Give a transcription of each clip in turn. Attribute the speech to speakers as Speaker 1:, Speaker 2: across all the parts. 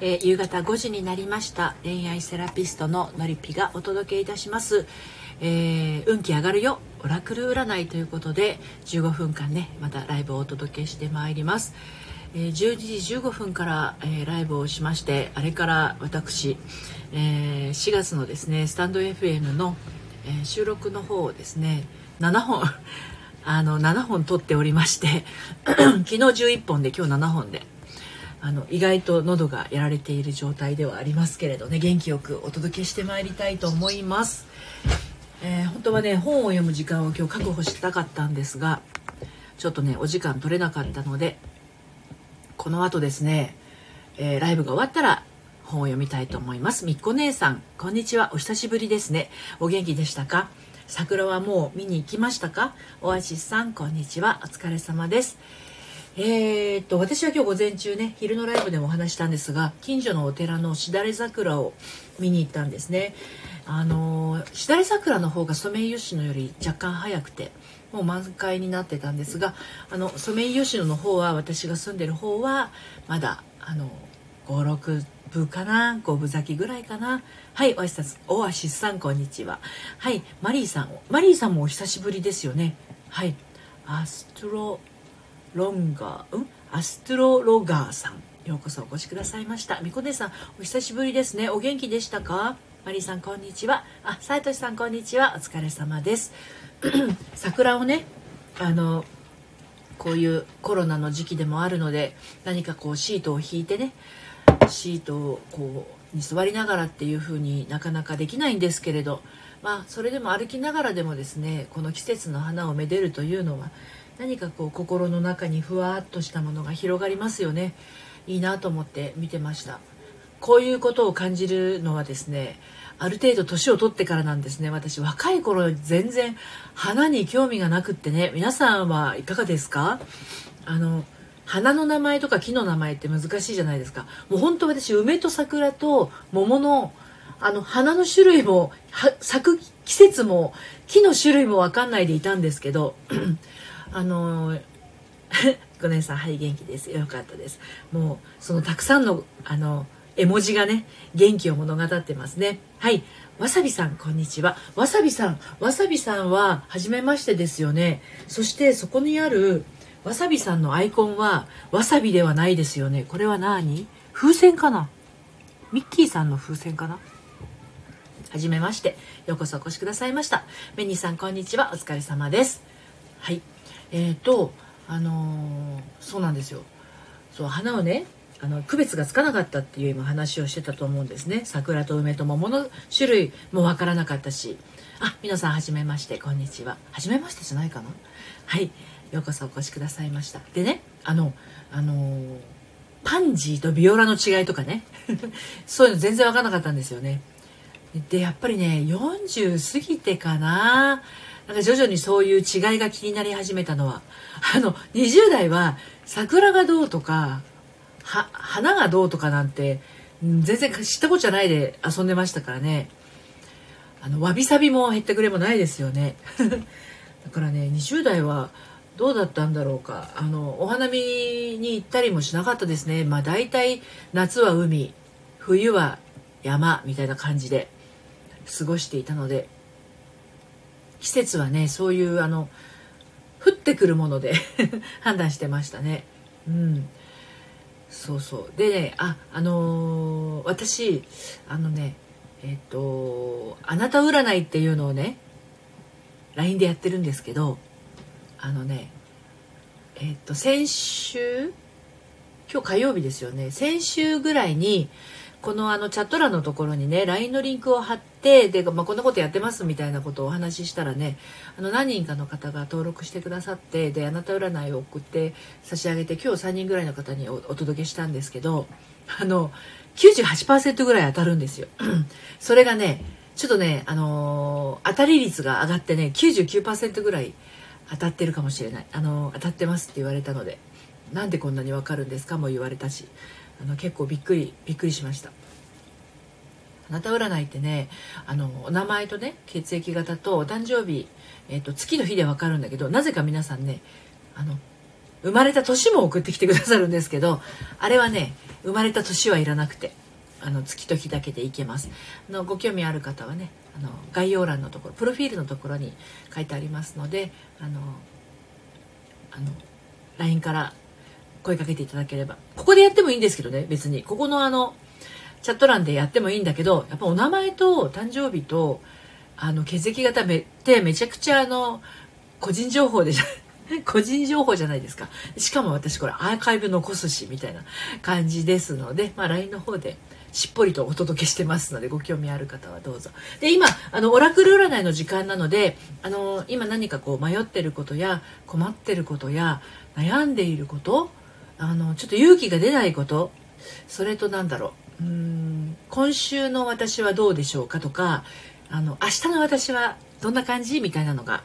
Speaker 1: えー、夕方5時になりました。恋愛セラピストののりぴがお届けいたします、えー、運気上がるよ。オラクル占いということで15分間ねまたライブをお届けしてまいります、えー、10時15分から、えー、ライブをしましてあれから私、えー、4月のですねスタンド FM の、えー、収録の方をですね7本 あの7本撮っておりまして 昨日11本で今日7本であの意外と喉がやられている状態ではありますけれどね元気よくお届けしてまいりたいと思います、えー、本当はね本を読む時間を今日確保したかったんですがちょっとねお時間取れなかったのでこの後ですね、えー、ライブが終わったら本を読みたいと思います。みっこ姉さんこんにちは。お久しぶりですね。お元気でしたか？桜はもう見に行きましたか？オアシスさんこんにちは。お疲れ様です。えー、っと私は今日午前中ね昼のライブでもお話したんですが近所のお寺のしだれ桜を見に行ったんですね。あのしだれ桜の方がソメイヨシノより若干早くてもう満開になってたんですがあのソメイヨシノの方は私が住んでる方はまだあの56部かな5分咲きぐらいかな。はいオアシスオアシスさんこんにちは。はいマリーさんマリーさんもお久しぶりですよね。はいアストロロンガー、うん？アストロロガーさん。ようこそお越しくださいました。みこねさん、お久しぶりですね。お元気でしたか？マリーさん、こんにちは。あ、さいとしさん、こんにちは。お疲れ様です。桜をね、あの、こういうコロナの時期でもあるので、何かこうシートを引いてね、シートをこう、に座りながらっていう風になかなかできないんですけれど、まあ、それでも歩きながらでもですね、この季節の花をめでるというのは、何かこう心の中にふわっとしたものが広がりますよね。いいなと思って見てました。こういうことを感じるのはですねある程度年を取ってからなんですね。私若い頃全然花に興味がなくってね。皆さんはいかがですか？あの花の名前とか木の名前って難しいじゃないですか。もう本当私梅と桜と桃のあの花の種類も咲く季節も木の種類も分かんないでいたんですけどあの ご姉さんはい元気です。よかったです。もうそのたくさんのあの絵文字がね元気を物語ってますね。はい。わさびさんこんにちは。わさびさんわさびさんは初めましてですよね。そしてそこにあるわさびさんのアイコンはわさびではないですよね。これは何風船かな？ミッキーさんの風船かな？はじめまして。ようこそお越しくださいました。メニーさんこんにちは。お疲れ様です。はい。えっ、ー、とあのー、そうなんですよ。そう花をねあの区別がつかなかったっていう今話をしてたと思うんですね。桜と梅と桃の種類も分からなかったし。あ皆さんはじめましてこんにちは。はじめましてじゃないかな。はい。ようこそお越しくださいました。でねあのあのー、パンジーとビオラの違いとかね。そういうの全然分からなかったんですよね。でやっぱりね40過ぎてかな。なんか徐々にそういう違いが気になり始めたのは。あの20代は桜がどうとかは花がどうとかなんて全然知ったことじゃないで遊んでましたからね。あのわびさびも減ってくれもないですよね。だからね20代はどうだったんだろうか。あのお花見に行ったりもしなかったですね。まあ大体夏は海冬は山みたいな感じで過ごしていたので。季節はねそういうあの降ってくるもので 判断してましたね。うん。そうそう。でねああのー、私あのねえっ、とあなた占いっていうのをね LINE でやってるんですけどあのねえっ、と先週今日火曜日ですよね。先週ぐらいにこのあのチャット欄のところにね LINE のリンクを貼ってで、まあ、こんなことやってますみたいなことをお話ししたらねあの何人かの方が登録してくださってであなた占いを送って差し上げて今日3人ぐらいの方にお届けしたんですけどあの98%ぐらい当たるんですよ。それがねちょっとね、あのー、当たり率が上がってね99%ぐらい当たってるかもしれない、あのー、当たってますって言われたのでなんでこんなにわかるんですかも言われたしあの結構びっくりびっくりしましたあなた占いってねあのお名前とね血液型とお誕生日、えーと、月の日で分かるんだけどなぜか皆さんねあの生まれた年も送ってきてくださるんですけどあれはね生まれた年はいらなくてあの月と日だけでいけます。あのご興味ある方はねあの概要欄のところプロフィールのところに書いてありますのであのあの LINE から声かけていただければ。ここでやってもいいんですけどね別に。ここのあのチャット欄でやってもいいんだけどやっぱお名前と誕生日とあの血液型めってめちゃくちゃあの個人情報でじゃ 個人情報じゃないですか。しかも私これアーカイブ残すしみたいな感じですので、まあ、LINE の方でしっぽりとお届けしてますのでご興味ある方はどうぞ。で今あのオラクル占いの時間なのであの今何かこう迷ってることや困ってることや悩んでいることあのちょっと勇気が出ないことそれとなんだろう。うん今週の私はどうでしょうかとかあの明日の私はどんな感じみたいなのが、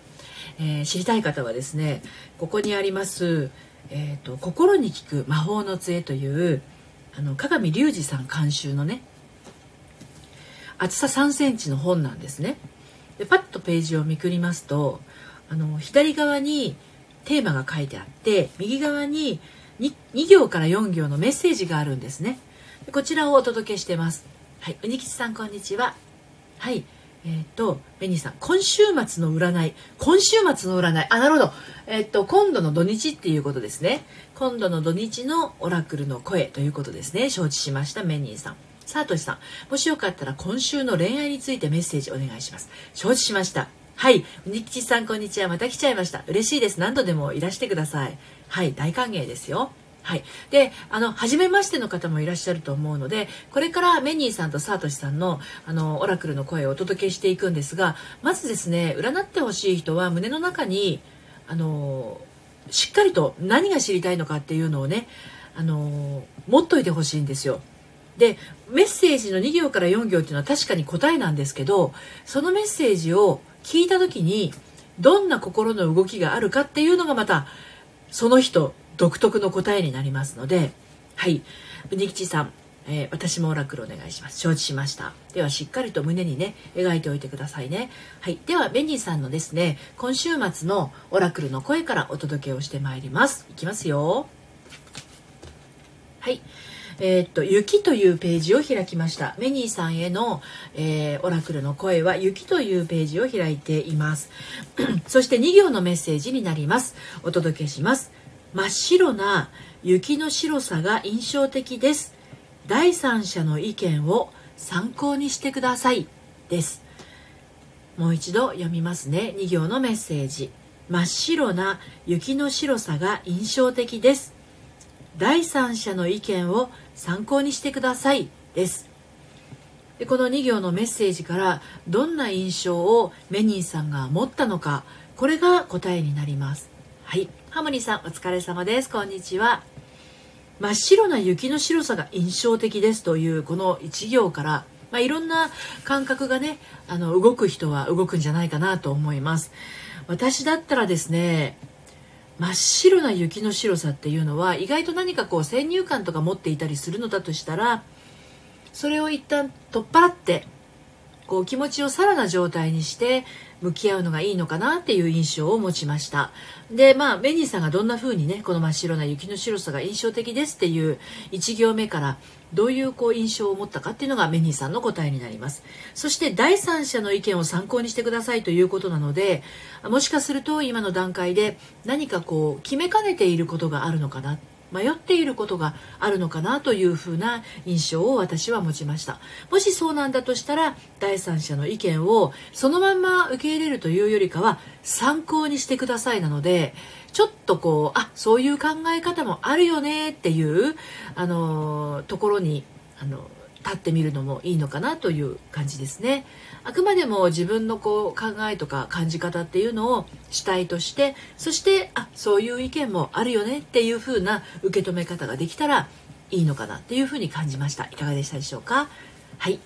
Speaker 1: えー、知りたい方はですねここにあります、えーと「心に効く魔法の杖」というあの鏡隆二さん監修のね厚さ3センチの本なんですね。でパッとページをめくりますとあの左側にテーマが書いてあって右側に 2, 2行から4行のメッセージがあるんですね。こちらをお届けしてますはいうにきちさんこんにちははいえっ、とベニーさん今週末の占い今週末の占いあなるほどえっ、と今度の土日っていうことですね今度の土日のオラクルの声ということですね承知しましたメニーさんサートシさんもしよかったら今週の恋愛についてメッセージお願いします承知しましたはい。ニキチさん、こんにちは。また来ちゃいました。嬉しいです。何度でもいらしてください。はい。大歓迎ですよ。はい、であの初めましての方もいらっしゃると思うのでこれからメニーさんとサートシさんのあのオラクルの声をお届けしていくんですがまずですね占ってほしい人は胸の中にあのしっかりと何が知りたいのかっていうのをねあの持っといてほしいんですよ。でメッセージの2行から4行っていうのは確かに答えなんですけどそのメッセージを聞いた時にどんな心の動きがあるかっていうのがまたその人独特の答えになりますのではい。うにきちさん、えー、私もオラクルお願いします。承知しました。ではしっかりと胸にね描いておいてくださいね。はい。ではベニーさんのですね今週末のオラクルの声からお届けをしてまいります。いきますよ。はい。えー、っと雪というページを開きました。メニーさんへの、えー、オラクルの声は雪というページを開いています。そして2行のメッセージになります。お届けします。真っ白な雪の白さが印象的です。第三者の意見を参考にしてくださいです。もう一度読みますね。2行のメッセージ。真っ白な雪の白さが印象的です。第三者の意見を参考にしてくださいです。でこの2行のメッセージからどんな印象をメニーさんが持ったのかこれが答えになります。はい。ハモニさんお疲れ様です。こんにちは。真っ白な雪の白さが印象的ですというこの1行から、まあ、いろんな感覚がねあの動く人は動くんじゃないかなと思います。私だったらですね真っ白な雪の白さっていうのは意外と何かこう先入観とか持っていたりするのだとしたらそれを一旦取っ払ってこう気持ちをさらな状態にして向き合うのがいいのかなっていう印象を持ちました。でまあベニーさんがどんな風にねこの真っ白な雪の白さが印象的ですっていう1行目からどういうこう印象を持ったかっていうのがベニーさんの答えになります。そして第三者の意見を参考にしてくださいということなのでもしかすると今の段階で何かこう決めかねていることがあるのかな迷っていることがあるのかなというふうな印象を私は持ちました。もしそうなんだとしたら第三者の意見をそのまま受け入れるというよりかは参考にしてくださいなのでちょっとこうあそういう考え方もあるよねっていうあのところにあの立ってみるのもいいのかなという感じですね。あくまでも自分のこう考えとか感じ方っていうのを主体としてそしてあそういう意見もあるよねっていう風な受け止め方ができたらいいのかなっていう風に感じました。いかがでしたでしょうか？はい。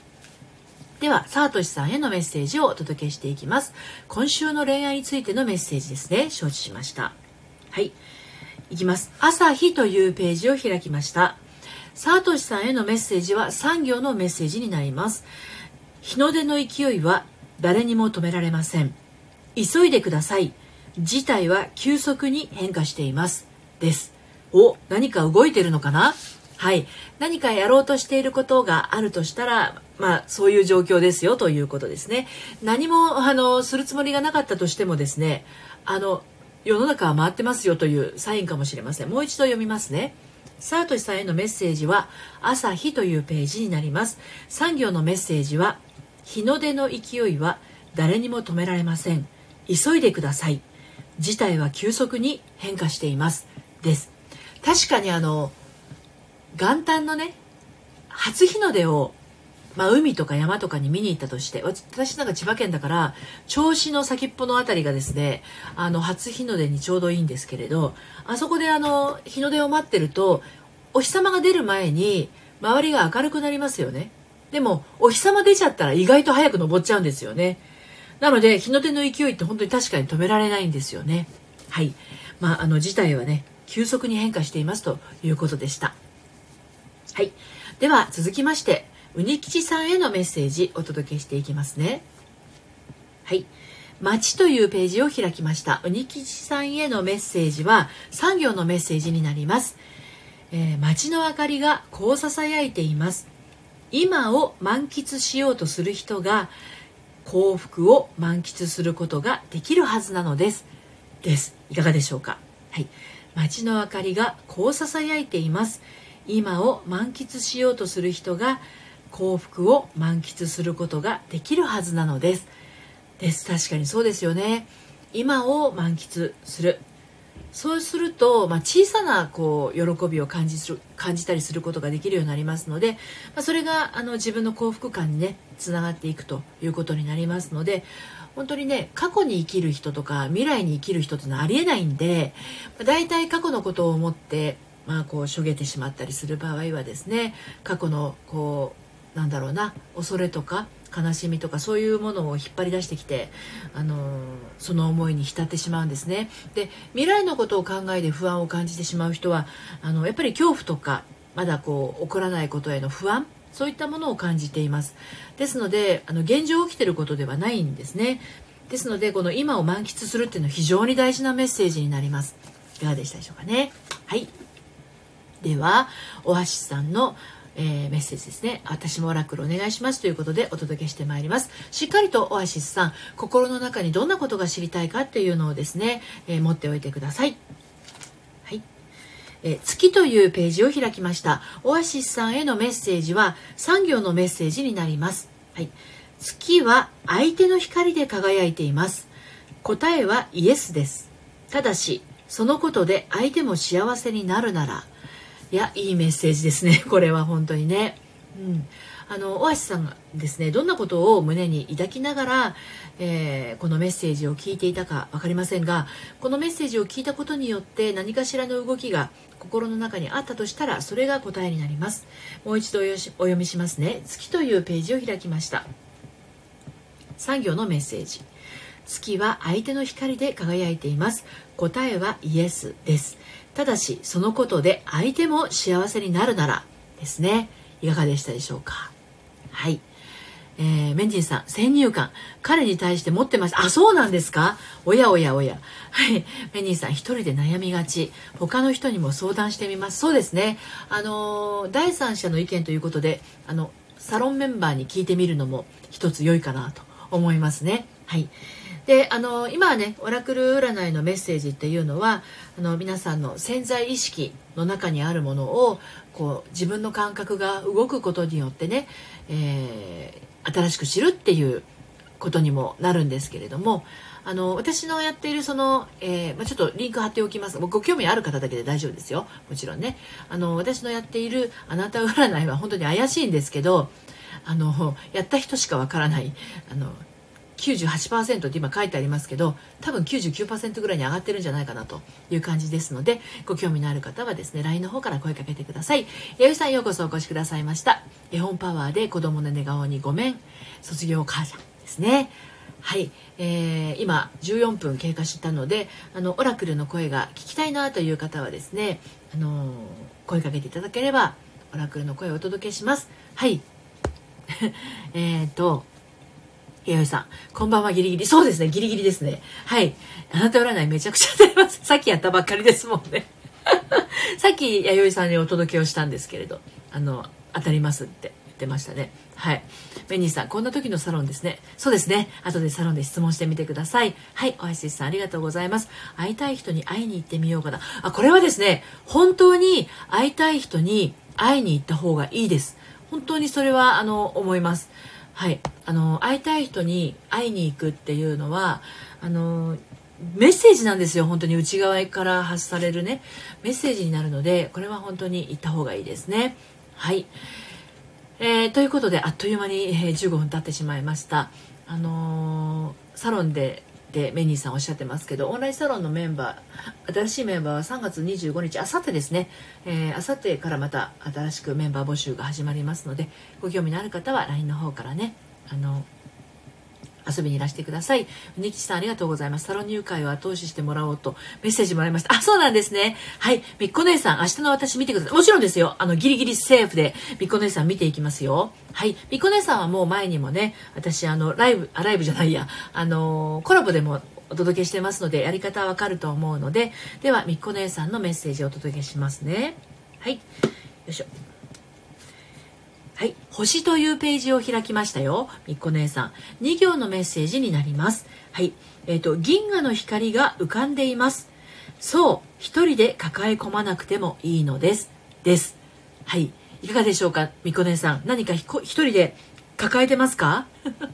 Speaker 1: ではサートシさんへのメッセージをお届けしていきます。今週の恋愛についてのメッセージですね。承知しました。はい。いきます。朝日というページを開きました。サートシさんへのメッセージは3行のメッセージになります。日の出の勢いは誰にも止められません。急いでください。事態は急速に変化しています。ですお何か動いてるのかな？はい何かやろうとしていることがあるとしたらまあそういう状況ですよということですね何もあのするつもりがなかったとしてもですねあの世の中は回ってますよというサインかもしれませんもう一度読みますねサートシさんへのメッセージは朝日というページになります。産業のメッセージは日の出の勢いは誰にも止められません。急いでください。事態は急速に変化しています。です。確かにあの元旦のね初日の出をまあ、海とか山とかに見に行ったとして私なんか千葉県だから銚子の先っぽの辺りがですねあの初日の出にちょうどいいんですけれどあそこであの日の出を待ってるとお日様が出る前に周りが明るくなりますよね。でもお日様出ちゃったら意外と早く登っちゃうんですよね。なので日の出の勢いって本当に確かに止められないんですよね。はい。まああの事態はね急速に変化していますということでした。はい。では続きましてうにきちさんへのメッセージお届けしていきますね。はい。町というページを開きました。うにきちさんへのメッセージは産業のメッセージになります、えー、街の明かりがこうささやいています。今を満喫しようとする人が幸福を満喫することができるはずなのです。です。いかがでしょうか？はい。街の明かりがこうささやいています。今を満喫しようとする人が幸福を満喫することができるはずなのです。です。確かにそうですよね。今を満喫する。そうすると、まあ、小さなこう喜びを感じする感じたりすることができるようになりますので、まあ、それがあの自分の幸福感にねつながっていくということになりますので本当にね過去に生きる人とか未来に生きる人っていうのはありえないんで、まあ、大体過去のことを思ってまあこうしょげてしまったりする場合はですね過去のこうなんだろうな恐れとか悲しみとかそういうものを引っ張り出してきて、あのその思いに浸ってしまうんですね。で未来のことを考えて不安を感じてしまう人はあのやっぱり恐怖とかまだこう起こらないことへの不安そういったものを感じています。ですのであの現状起きてることではないんですね。ですのでこの今を満喫するっていうのは非常に大事なメッセージになります。いかがでしたでしょうかね。はい。ではオアシスさんのえー、メッセージですね。私もオラクルお願いしますということでお届けしてまいります。しっかりとオアシスさん心の中にどんなことが知りたいかっていうのをですね、えー、持っておいてください。はい。え月というページを開きました。オアシスさんへのメッセージは産業のメッセージになります。はい。月は相手の光で輝いています。答えはイエスです。ただしそのことで相手も幸せになるならいやいいメッセージですね。これは本当にね。うん。あのオアシさんがですねどんなことを胸に抱きながら、えー、このメッセージを聞いていたか分かりませんがこのメッセージを聞いたことによって何かしらの動きが心の中にあったとしたらそれが答えになります。もう一度お読みしますね。月というページを開きました。産業のメッセージ。月は相手の光で輝いています。答えはイエスです。ただしそのことで相手も幸せになるならですねいかがでしたでしょうか？はいえー、メンジンさん、先入観。彼に対して持ってました。あ、そうなんですか？おやおやおや。はい。メンジンさん、一人で悩みがち。他の人にも相談してみます。そうですね。あのー、第三者の意見ということで、あの、サロンメンバーに聞いてみるのも一つ良いかなと思いますね。はい。であの今はねオラクル占いのメッセージっていうのはあの皆さんの潜在意識の中にあるものをこう自分の感覚が動くことによってね、えー、新しく知るっていうことにもなるんですけれどもあの私のやっているその、えー、まあ、ちょっとリンク貼っておきます。ご興味ある方だけで大丈夫ですよ。もちろんね。あの私のやっているあなた占いは本当に怪しいんですけどあのやった人しかわからないあの98%って今書いてありますけど多分99%ぐらいに上がってるんじゃないかなという感じですのでご興味のある方はですね LINE の方から声かけてください。弥生さんようこそお越しくださいました。絵本パワーで子供の寝顔にごめん。卒業母さんですね。はい、えー、今14分経過したのであのオラクルの声が聞きたいなという方はですねあの声かけていただければオラクルの声をお届けします。はい。えっと弥生さん、こんばんはギリギリ。そうですね、ギリギリですね。はい。あなた占いめちゃくちゃ当たります。さっきやったばっかりですもんね。さっき弥生さんにお届けをしたんですけれどあの当たりますって言ってましたねはいメニーさんこんな時のサロンですねそうですね後でサロンで質問してみてくださいはいオアシスさんありがとうございます会いたい人に会いに行ってみようかなあこれはですね本当に会いたい人に会いに行った方がいいです本当にそれはあの思いますはい。あの会いたい人に会いに行くっていうのはあのメッセージなんですよ本当に。内側から発されるね。メッセージになるのでこれは本当に行った方がいいですね。はい、えー、ということであっという間に、15分経ってしまいました。あのー、サロンででメニーさんおっしゃってますけどオンラインサロンのメンバー新しいメンバーは3月25日あさってですね。あさってからまた新しくメンバー募集が始まりますのでご興味のある方は LINE の方からねあの遊びにいらしてください。ニキさんありがとうございます。サロン入会を後押ししてもらおうとメッセージもらいました。あ、そうなんですね。はい。みっこ姉さん、明日の私見てください。もちろんですよ。あの、ギリギリセーフでみっこ姉さん見ていきますよ。はい。みっこ姉さんはもう前にもね、私、あの、ライブ、あ、ライブじゃないや、あの、コラボでもお届けしてますので、やり方はわかると思うので、では、みっこ姉さんのメッセージをお届けしますね。はい。よいしょ。はい。星というページを開きましたよ。みっこ姉さん。2行のメッセージになります。はい。えっ、ー、と、銀河の光が浮かんでいます。そう。一人で抱え込まなくてもいいのです。です。はい。いかがでしょうか？みっこ姉さん。何か一人で抱えてますか？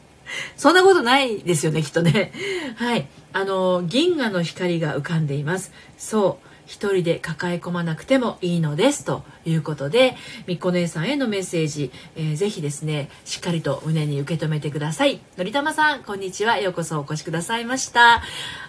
Speaker 1: そんなことないですよね、きっとね。はい。あの、銀河の光が浮かんでいます。そう。一人で抱え込まなくてもいいのですということでみっこ姉さんへのメッセージ、えー、ぜひですねしっかりと胸に受け止めてください。のりたまさんこんにちは。ようこそお越しくださいました。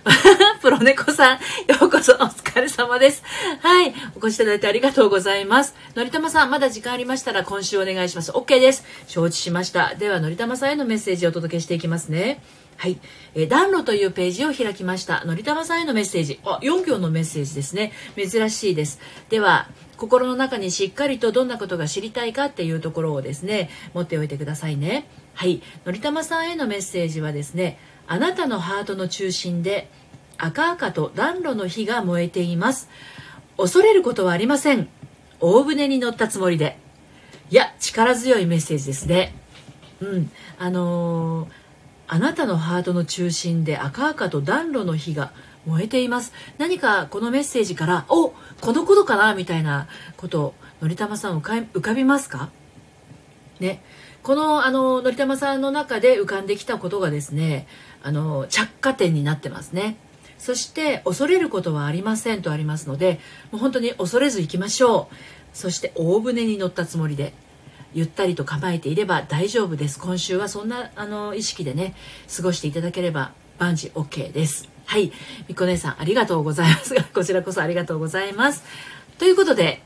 Speaker 1: プロネコさんようこそお疲れ様です。はい。お越しいただいてありがとうございます。のりたまさんまだ時間ありましたら今週お願いします。OK です。承知しました。ではのりたまさんへのメッセージをお届けしていきますね。はい、えー、暖炉というページを開きました。のりたまさんへのメッセージ。あ4行のメッセージですね。珍しいです。では心の中にしっかりとどんなことが知りたいかっていうところをですね持っておいてくださいね。はい。のりたまさんへのメッセージはですねあなたのハートの中心で赤々と暖炉の火が燃えています。恐れることはありません。大船に乗ったつもりで。いや力強いメッセージですね。うん。あのーあなたのハートの中心で赤々と暖炉の火が燃えています。何かこのメッセージからおこのことかなみたいなことのりたまさん浮かびますか？ね。このあののりたまさんの中で浮かんできたことがですねあの着火点になってますね。そして恐れることはありませんとありますのでもう本当に恐れず行きましょう。そして大船に乗ったつもりで。ゆったりと構えていれば大丈夫です。今週はそんなあの意識でね過ごしていただければ万事 OK です。はい。みこ姉さんありがとうございます。こちらこそありがとうございます。ということで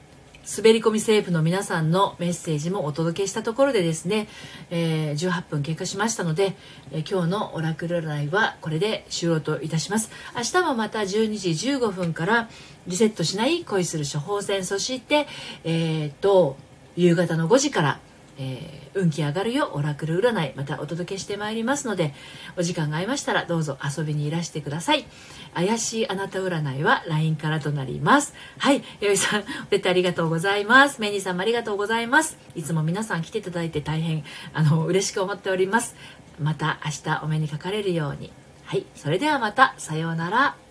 Speaker 1: 滑り込みセーフの皆さんのメッセージもお届けしたところでですね、えー、18分経過しましたので、えー、今日のオラクルライブはこれで終了といたします。明日もまた12時15分からリセットしない恋する処方箋そしてえー、っと夕方の5時から、えー、運気上がるよオラクル占いまたお届けしてまいりますのでお時間が合いましたらどうぞ遊びにいらしてください。怪しいあなた占いは LINE からとなります。はいよいさんお手手ありがとうございます。メニーさんもありがとうございます。いつも皆さん来ていただいて大変あの嬉しく思っております。また明日お目にかかれるように。はいそれではまたさようなら。